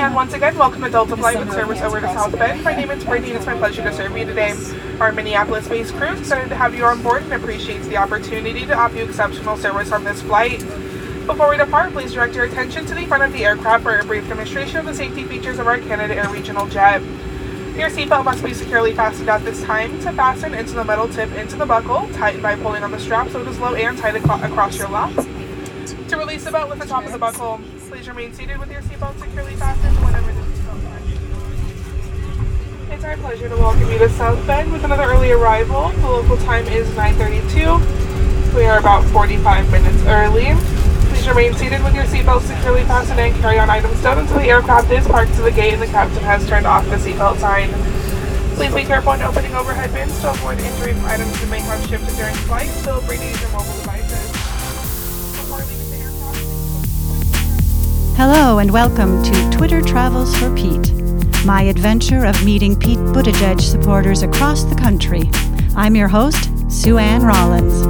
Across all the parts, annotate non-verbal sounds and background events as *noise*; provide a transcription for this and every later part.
And once again, welcome to Delta Flight with service over to South Bend. My name is Brittany and it's my pleasure to serve you today. Our Minneapolis-based crew is excited to have you on board and appreciates the opportunity to offer you exceptional service on this flight. Before we depart, please direct your attention to the front of the aircraft for a brief demonstration of the safety features of our Canadair regional jet. Your seatbelt must be securely fastened at this time. To fasten into the metal tip into the buckle, tighten by pulling on the strap so it is low and tight aco- across your lap. To release the belt with the top of the buckle, please remain seated with your seatbelt securely fastened whenever the seatbelt. It's our pleasure to welcome you to South Bend with another early arrival. The local time is 9:32. We are about 45 minutes early. Please remain seated with your seatbelt securely fastened and carry on items down until the aircraft is parked to the gate and the captain has turned off the seatbelt sign. Please be careful in opening overhead bins to avoid injury from items you may have shifted during flight. Free to use your mobile devices. Hello and welcome to Twitter Travels for Pete, my adventure of meeting Pete Buttigieg supporters across the country. I'm your host, Sue Ann Rollins.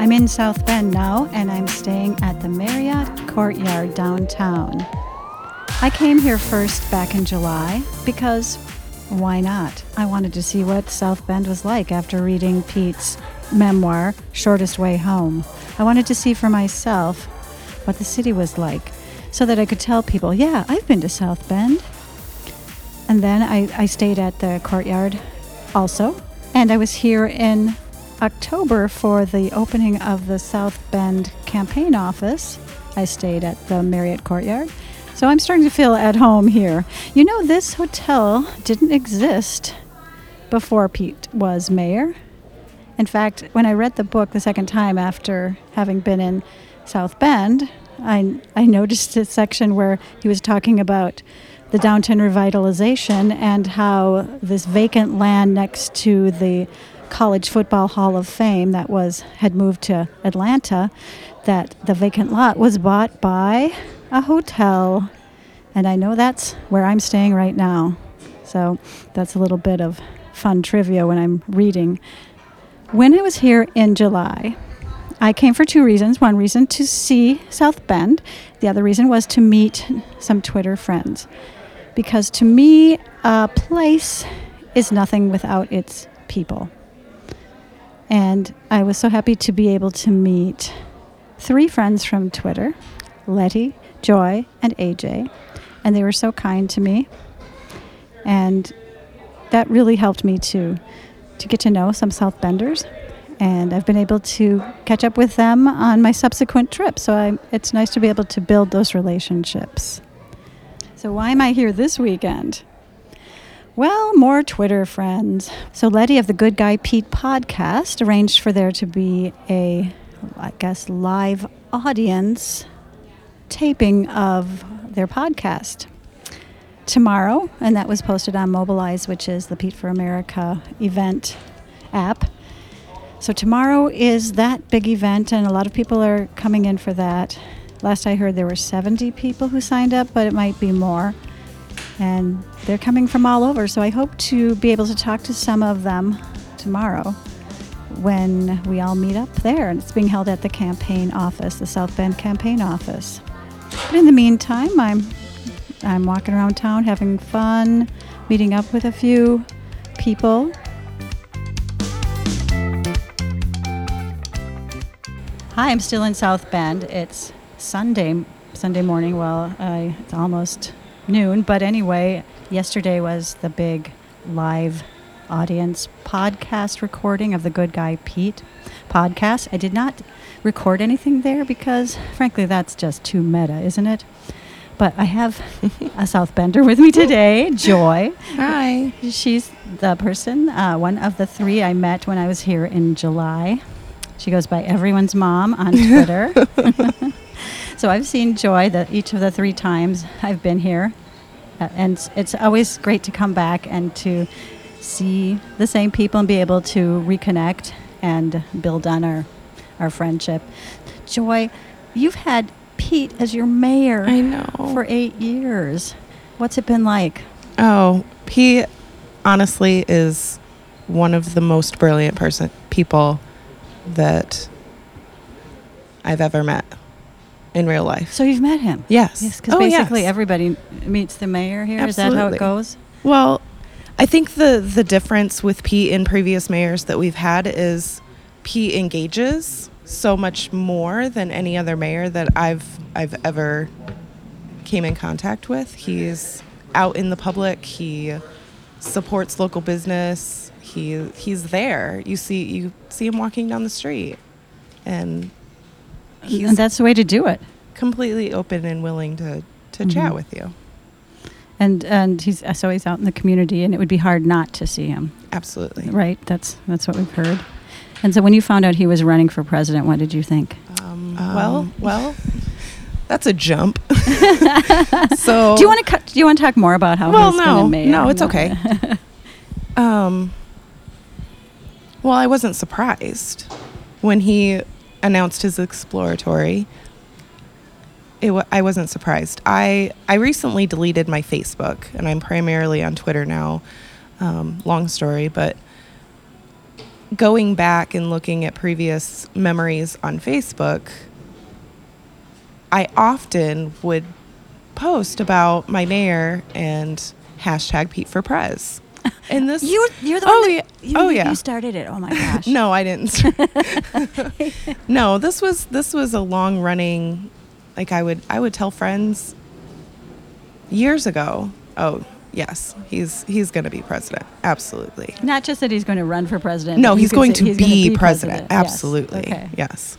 I'm in South Bend now, and I'm staying at the Marriott Courtyard downtown. I came here first back in July because why not? I wanted to see what South Bend was like after reading Pete's memoir, Shortest Way Home. I wanted to see for myself what the city was like so that I could tell people, yeah, I've been to South Bend. And then I, I stayed at the courtyard also. And I was here in October for the opening of the South Bend campaign office. I stayed at the Marriott Courtyard. So I'm starting to feel at home here. You know, this hotel didn't exist before Pete was mayor. In fact, when I read the book the second time after having been in South Bend, I, I noticed a section where he was talking about the downtown revitalization and how this vacant land next to the College Football Hall of Fame that was had moved to Atlanta, that the vacant lot was bought by a hotel. And I know that's where I'm staying right now. So that's a little bit of fun trivia when I'm reading. When I was here in July, I came for two reasons. One reason to see South Bend, the other reason was to meet some Twitter friends. Because to me, a place is nothing without its people. And I was so happy to be able to meet three friends from Twitter Letty, Joy, and AJ. And they were so kind to me. And that really helped me to, to get to know some South Benders. And I've been able to catch up with them on my subsequent trips. So I, it's nice to be able to build those relationships. So, why am I here this weekend? Well, more Twitter friends. So, Letty of the Good Guy Pete podcast arranged for there to be a, I guess, live audience taping of their podcast tomorrow, and that was posted on Mobilize, which is the Pete for America event app. So, tomorrow is that big event, and a lot of people are coming in for that. Last I heard, there were 70 people who signed up, but it might be more and they're coming from all over. So I hope to be able to talk to some of them tomorrow when we all meet up there. And it's being held at the campaign office, the South Bend campaign office. But in the meantime, I'm I'm walking around town having fun, meeting up with a few people. Hi, I'm still in South Bend. It's Sunday Sunday morning. Well, I, it's almost noon, but anyway, yesterday was the big live audience podcast recording of the Good Guy Pete podcast. I did not record anything there because, frankly, that's just too meta, isn't it? But I have *laughs* a South Bender with me today, Joy. Hi. She's the person, uh, one of the three I met when I was here in July. She goes by everyone's mom on *laughs* Twitter. *laughs* so I've seen Joy that each of the three times I've been here, uh, and it's- it's always great to come back and to see the same people and be able to reconnect and build on our our friendship. Joy, you've had Pete as your mayor I know. for eight years. What's it been like? oh, Pete honestly is one of the most brilliant person people that I've ever met in real life. So you've met him? Yes. Yes, because Oh, basically yes. everybody meets the mayor here. Is that how it goes? Well, I think the the difference with Pete and previous mayors that we've had is Pete engages so much more than any other mayor that I've I've ever came in contact with. He's out in the public. He supports local business. He he's there. You see you see him walking down the street, and and that's the way to do it. completely open and willing to to Mhm. chat with you. And and he's so he's out in the community, and it would be hard not to see him, Absolutely. right? That's that's what we've heard. And so when you found out he was running for president, what did you think? Um, well, Um, well, *laughs* that's a jump. *laughs* so do you want to cut, do you want to talk more about how Well, he's no, been no, it's okay. *laughs* Um, well, I wasn't surprised when he announced his exploratory. It wa- I wasn't surprised. I I recently deleted my Facebook, and I'm primarily on Twitter now. Um, long story, but going back and looking at previous memories on Facebook, I often would post about my mayor and hashtag Pete for Prez. And this *laughs* you you're the oh, one Oh, that, yeah. you, Oh, you started it. Oh my *laughs* gosh. no, I didn't. *laughs* no, this was this was a long running like I would I would tell friends years ago. Oh, yes. He's he's going to be president. Absolutely. Not just that he's going to run for president. No, he's going to he's be, be president. Yes. Absolutely. Okay. Yes.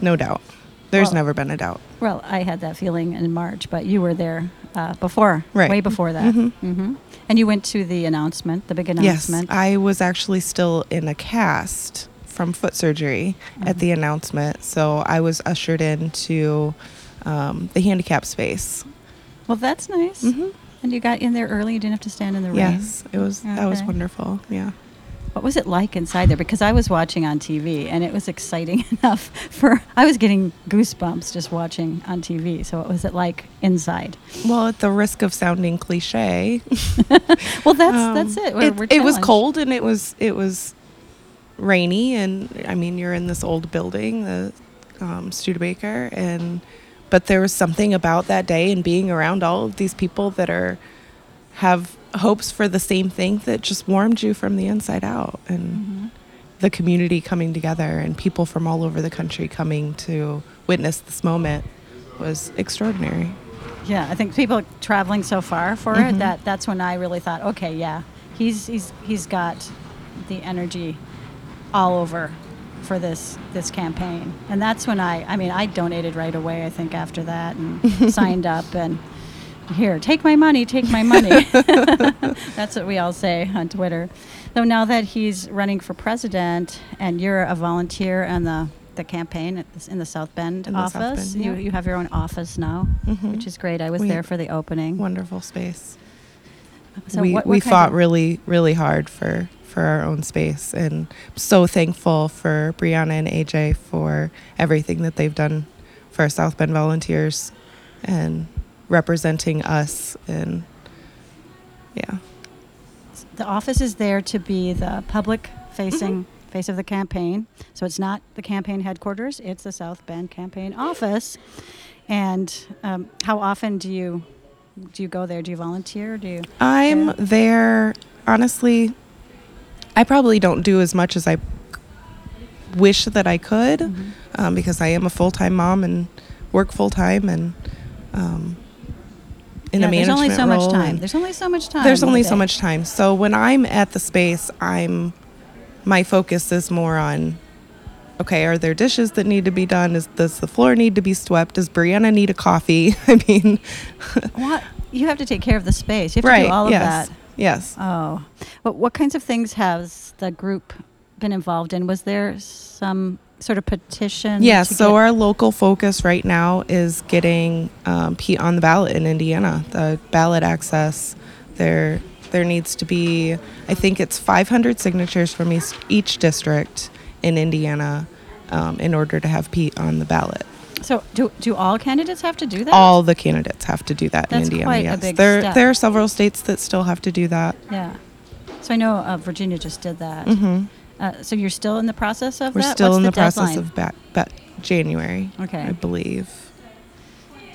No doubt. There's Well- never been a doubt. Well, I had that feeling in March, but you were there uh, before, Right. way before that. Mhm. hmm And you went to the announcement, the big announcement. Yes. I was actually still in a cast from foot surgery at the announcement, so I was ushered into um, the handicap space. well, that's nice. And you got in there early. You didn't have to stand in the rain. Yes, it was. That was wonderful. Yeah. What was it like inside there? Because I was watching on TV, and it was exciting *laughs* enough for. I was getting goosebumps just watching on TV. So what was it like inside? Well, at the risk of sounding cliche, *laughs* Well, that's um, that's it. We're, it, we're it was cold and it was it was rainy, and I mean you're in this old building, the um, Studebaker, and but there was something about that day and being around all of these people that are have hopes for the same thing that just warmed you from the inside out and Mhm. the community coming together and people from all over the country coming to witness this moment was extraordinary. Yeah, I think people traveling so far for Mhm. it that that's when I really thought, okay, yeah, he's he's he's got the energy all over for this this campaign, and that's when I I mean I donated right away. I think after that and *laughs* signed up and here take my money, take my money. *laughs* *laughs* that's what we all say on Twitter. Though now that he's running for president and you're a volunteer in the the campaign in the South Bend In the South office, Bend, you yeah. you have your own office now Mhm. which is great. I was We- there for the opening. Wonderful space. So we what- what we fought really really hard for for our own space and I'm so thankful for Brianna and AJ for everything that they've done for South Bend volunteers and representing us and yeah. The office is there to be the public facing Mm-hmm. face of the campaign. So it's not the campaign headquarters; it's the South Bend campaign office. And um, how often do you do you go there? Do you volunteer? Do you? I'm there honestly I probably don't do as much as I wish that I could Mhm. um, because I am a full-time mom and work full-time and um, in Yeah, a there's only so much time. There's only so much time. there's only so much time. So when I'm at the space, I'm my focus is more on okay, are there dishes that need to be done? Is does the floor need to be swept? Does Brianna need a coffee? *laughs* I mean, *laughs* What you have to take care of the space. You have to right? do all of yes, that. Yes. Oh, but what kinds of things has the group been involved in? Was there some sort of petition? Yeah, so our local focus right now is getting um, Pete on the ballot in Indiana. The ballot access, there there needs to be, I think it's 500 signatures from each, each district in Indiana um, in order to have Pete on the ballot. So do do all candidates have to do that? All the candidates have to do that That's in Indiana. quite a yes, big there step. there are several states that still have to do that. Yeah. So I know uh, Virginia just did that. Mm-hmm. Uh, so you're still in the process of that? We're that? still What's in the, the, process of back, back January. Okay. I believe.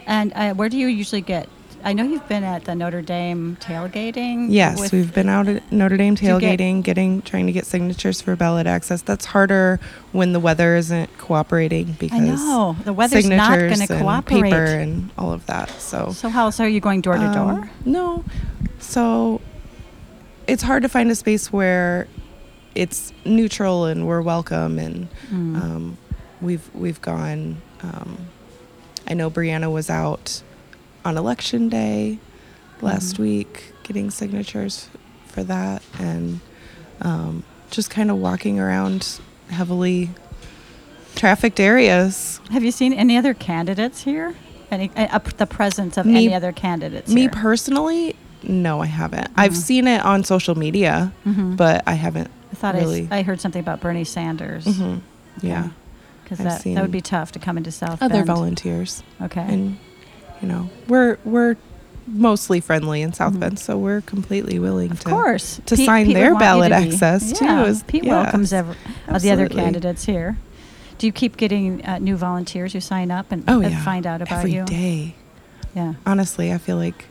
And uh, where do you usually get? I know you've been at the Notre Dame tailgating. Yes, we've been out at Notre Dame you get- tailgating, getting trying to get signatures for ballot access. That's harder when the weather isn't cooperating because I know. The weather's not gonna and cooperate. Paper and all of that. So, So how else are you going door to um, door? No, so it's hard to find a space where it's neutral and we're welcome and Mm. um, we've we've gone. Um, I know Brianna was out on election day last Mhm. week getting signatures for that, and um, just kind of walking around heavily trafficked areas. Have you seen any other candidates here? Any uh, the presence of Me- any other candidates? Me here? personally, no, I haven't. I've Mhm. seen it on social media, Mhm. but I haven't. I thought really. I, I heard something about Bernie Sanders. Mhm. Yeah, because I've that, that would be tough to come into South other Bend. volunteers. Okay. and you know we're we're mostly friendly in South Mhm. Bend, so we're completely willing of to course, to Pete- sign Pete their ballot to be. access, too, Yeah, is- Pete yes, welcomes every, uh, the other candidates here. Do you keep getting uh, new volunteers who sign up and, Oh yeah, find out about every you? day. Yeah. Honestly, I feel like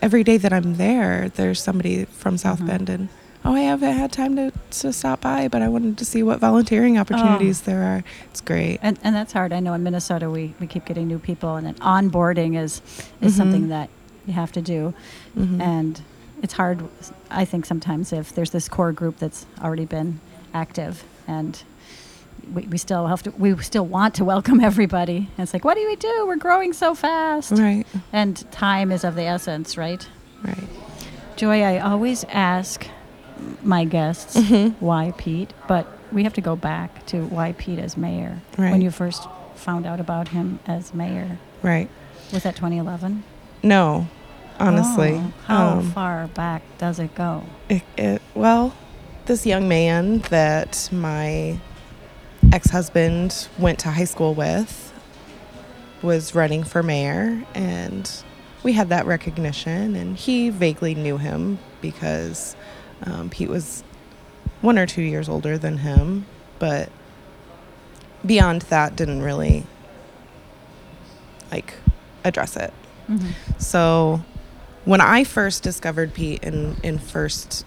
every day that I'm there, there's somebody from South Mhm. Bend, and oh, I haven't had time to to stop by, but I wanted to see what volunteering opportunities there are. It's great. And, and that's hard. I know in Minnesota we, we keep getting new people, and then onboarding is is Mhm. something that you have to do. Mhm. And it's hard, I think, sometimes if there's this core group that's already been active, and we, we still have to, we still want to welcome *laughs* everybody. And it's like, what do we do? We're growing so fast. right, And time is of the essence, right? right. Joy, I always ask my guests Mhm. why Pete, but we have to go back to why Pete as mayor. Right. When you first found out about him as mayor, Right. was that 2011? No, honestly. Oh, how um, far back does it go? It, it, well, this young man that my ex husband went to high school with was running for mayor, and we had that recognition, and he vaguely knew him because um, Pete was one or two years older than him, but beyond that, didn't really like address it. Mhm. So when I first discovered Pete and, and first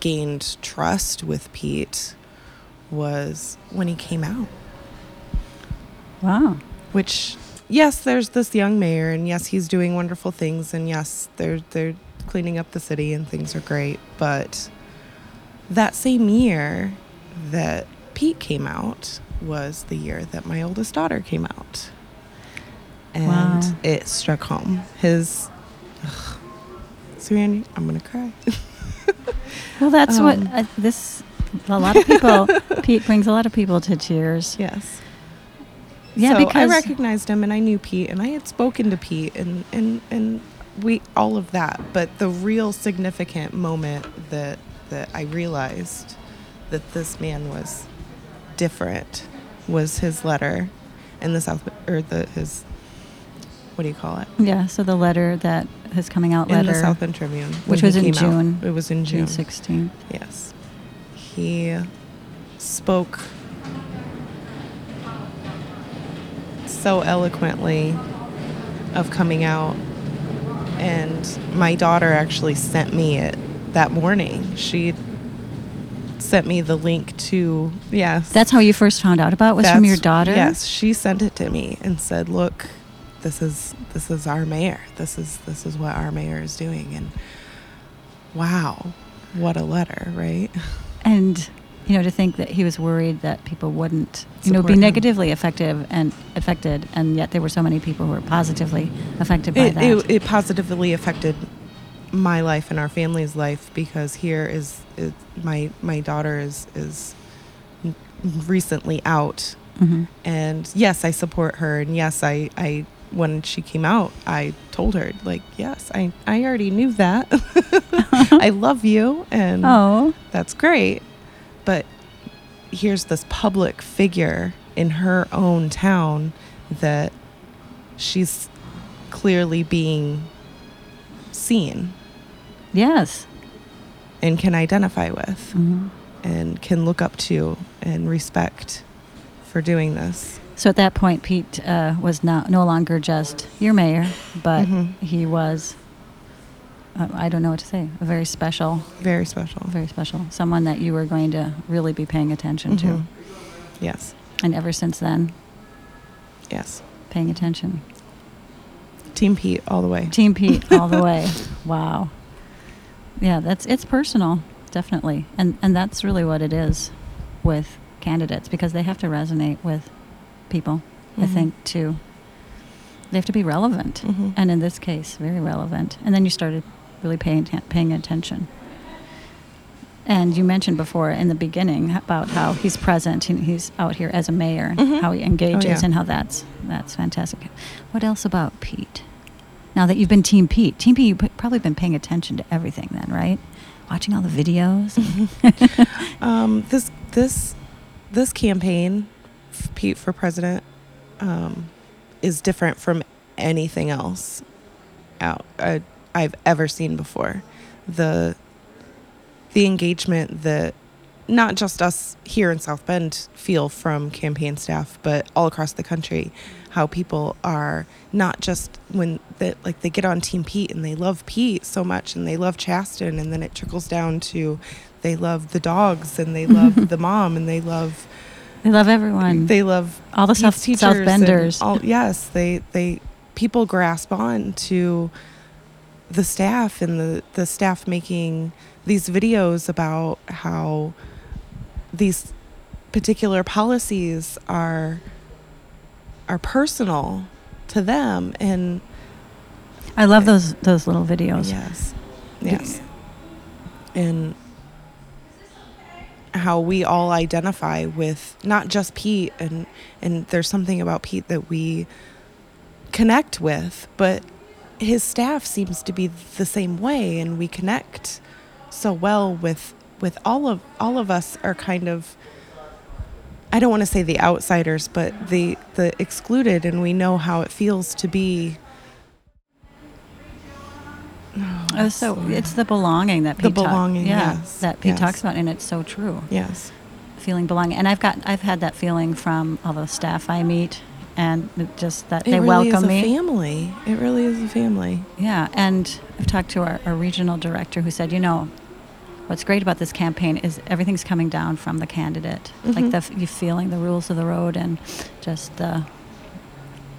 gained trust with Pete was when he came out. Wow. Which yes, there's this young mayor and yes, he's doing wonderful things and yes, they're they're cleaning up the city and things are great, but that same year that Pete came out was the year that my oldest daughter came out. And Wow. it struck home. His ugh, I'm gonna cry. *laughs* Well, that's what Um, uh, this. A lot of people. *laughs* Pete brings a lot of people to tears. yes. Yeah, so because I recognized him and I knew Pete and I had spoken to Pete and, and, and we all of that. But the real significant moment that that I realized that this man was different was his letter in the South or the his what do you call it? yeah. So the letter that his coming out letter In the South Bend Tribune. which was in came out. June. It was in June June. 16th. Yes. He spoke so eloquently of coming out. And my daughter actually sent me it that morning. She sent me the link to, yes. That's how you first found out about it was from your daughter. Yes, she sent it to me and said, "Look, this is this is our mayor. This is this is what our mayor is doing." And wow, what a letter, right? And you know, to think that he was worried that people wouldn't, you know, be him. negatively effective and affected, and yet there were so many people who were positively affected by It, that. it, it positively affected my life and our family's life because here is, is my my daughter is is recently out Mhm. and yes i support her and yes i i when she came out i told her like yes i i already knew that *laughs* i love you and Oh, that's great but here's this public figure in her own town that she's clearly being seen yes. and can identify with Mhm. and can look up to and respect for doing this. So at that point, Pete uh, was no, no longer just your mayor, but Mhm. he was, uh, I don't know what to say, a very special, Very special. very special, someone that you were going to really be paying attention Mhm. to. Yes. And ever since then, Yes. paying attention. Team Pete all the way. Team Pete *laughs* all the way. Wow. Yeah, that's it's personal, definitely. And and that's really what it is with candidates because they have to resonate with people, I Mhm. think, too. They have to be relevant. Mhm. And in this case, very relevant. And then you started really paying paying attention. And you mentioned before in the beginning about how he's present and he's out here as a mayor, Mhm. how he engages yeah. and how that's that's fantastic. What else about Pete? Now that you've been Team Pete, Team Pete, you've probably been paying attention to everything then, right? Watching all the videos. *laughs* Um, this this this campaign, Pete for president, um, is different from anything else out uh, I've ever seen before. The the engagement that not just us here in South Bend feel from campaign staff, but all across the country, how people are not just when they like they get on Team Pete and they love Pete so much and they love Chasten and then it trickles down to they love the dogs and they love *laughs* the mom and they love they love everyone. they love all the Pete's South, South Benders. all- yes, they they people grasp on to the staff and the the staff making these videos about how these particular policies are are personal to them and I love those those little videos. yes. Yes. And how we all identify with not just Pete and and there's something about Pete that we connect with but his staff seems to be the same way and we connect so well with with all of all of us are kind of I don't want to say the outsiders but the the excluded and we know how it feels to be Oh, so it's the belonging that The Pete talk- belonging, yeah, yes, that Pete yes. talks about, and it's so true. yes Feeling belonging, and I've got I've had that feeling from all the staff I meet, and just that it they really welcome is a me. family it really is a family Yeah, and I've talked to our, our regional director who said, you know, what's great about this campaign is everything's coming down from the candidate, like Mhm. the you feeling the rules of the road and just the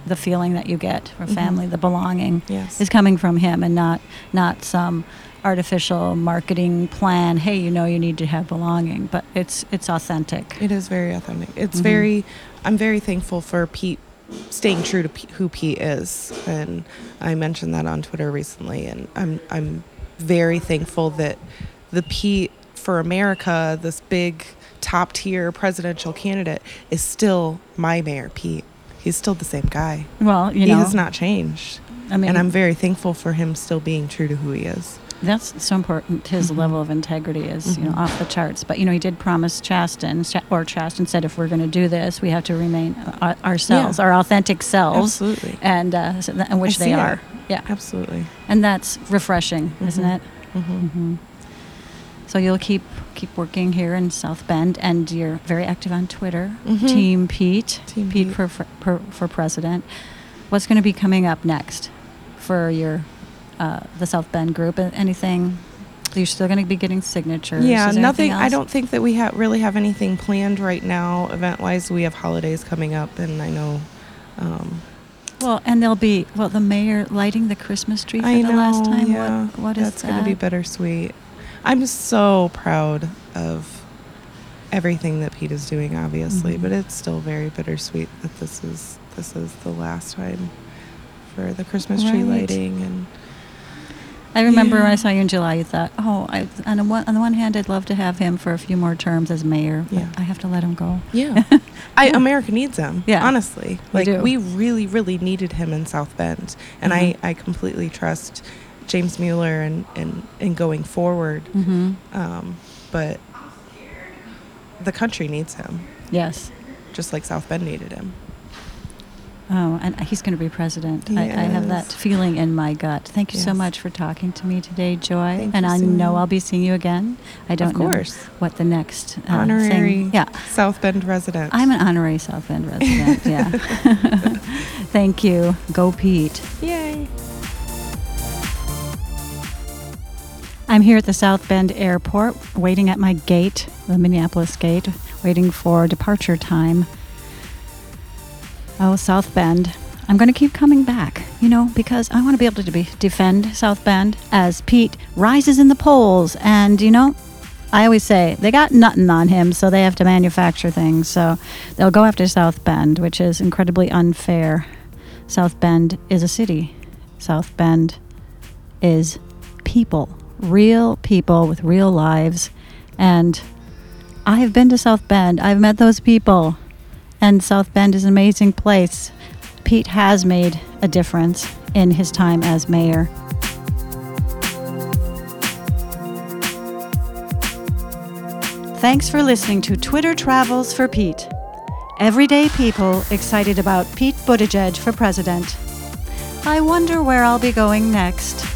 the feeling that you get for Mhm. family, the belonging yes is coming from him and not not some artificial marketing plan. Hey, you know you need to have belonging, but it's it's authentic. It is very authentic. It's Mhm. very, I'm very thankful for Pete staying true to P- who Pete is, and I mentioned that on Twitter recently, and I'm I'm very thankful that the Pete for America, this big top tier presidential candidate, is still my mayor, Pete. He's still the same guy. Well, you know, he has not changed, I mean, and I'm very thankful for him still being true to who he is. That's so important. His Mhm. level of integrity is, you know, Mhm. off the charts. But you know, he did promise Chasten, or Chasten said, if we're going to do this, we have to remain uh, ourselves, Yeah. our authentic selves, Absolutely, and uh, so that, which they are. it. Yeah, absolutely. and that's refreshing, isn't Mhm. it? hmm hmm So you'll keep keep working here in South Bend, and you're very active on Twitter. Team Pete, Team Pete, Pete. For, for for president. What's going to be coming up next for your uh, the South Bend group? Anything? You're still going to be getting signatures. Yeah, nothing. I don't think that we ha- really have anything planned right now, event wise. We have holidays coming up, and I know. Um, Well, and there'll be well the mayor lighting the Christmas tree for I the know. last time. Yeah, What what is that's that? going to be bittersweet. I'm so proud of everything that Pete is doing, obviously, Mhm. but it's still very bittersweet that this is this is the last time for the Christmas tree Right. lighting and. I remember when I saw you in July. You thought, oh, I, on the one on the one hand, I'd love to have him for a few more terms as mayor, Yeah. I have to let him go. Yeah. *laughs* I America needs him. Yeah. Honestly. We Like do. we really, really needed him in South Bend. And Mhm. I, I completely trust James Mueller and, and, and going forward. Mm-hmm. Um, but the country needs him, Yes. just like South Bend needed him. Oh, and he's going to be president. I, I have that feeling in my gut. Thank you so much for talking to me today, Joy. Thank and I know I'll be seeing you again. I don't course. know what the next uh, Honorary thing. Yeah, South Bend resident. I'm an honorary South Bend resident. yeah. *laughs* *laughs* Thank you. Go Pete. Yay. I'm here at the South Bend Airport, waiting at my gate, the Minneapolis gate, waiting for departure time. Oh, South Bend. I'm going to keep coming back, you know, because I want to be able to be, defend South Bend as Pete rises in the polls. And, you know, I always say they got nothing on him, so they have to manufacture things. So they'll go after South Bend, which is incredibly unfair. South Bend is a city. South Bend is people, real people with real lives. And I have been to South Bend. I've met those people. And South Bend is an amazing place. Pete has made a difference in his time as mayor. Thanks for listening to Twitter Travels for Pete. Everyday people excited about Pete Buttigieg for president. I wonder where I'll be going next.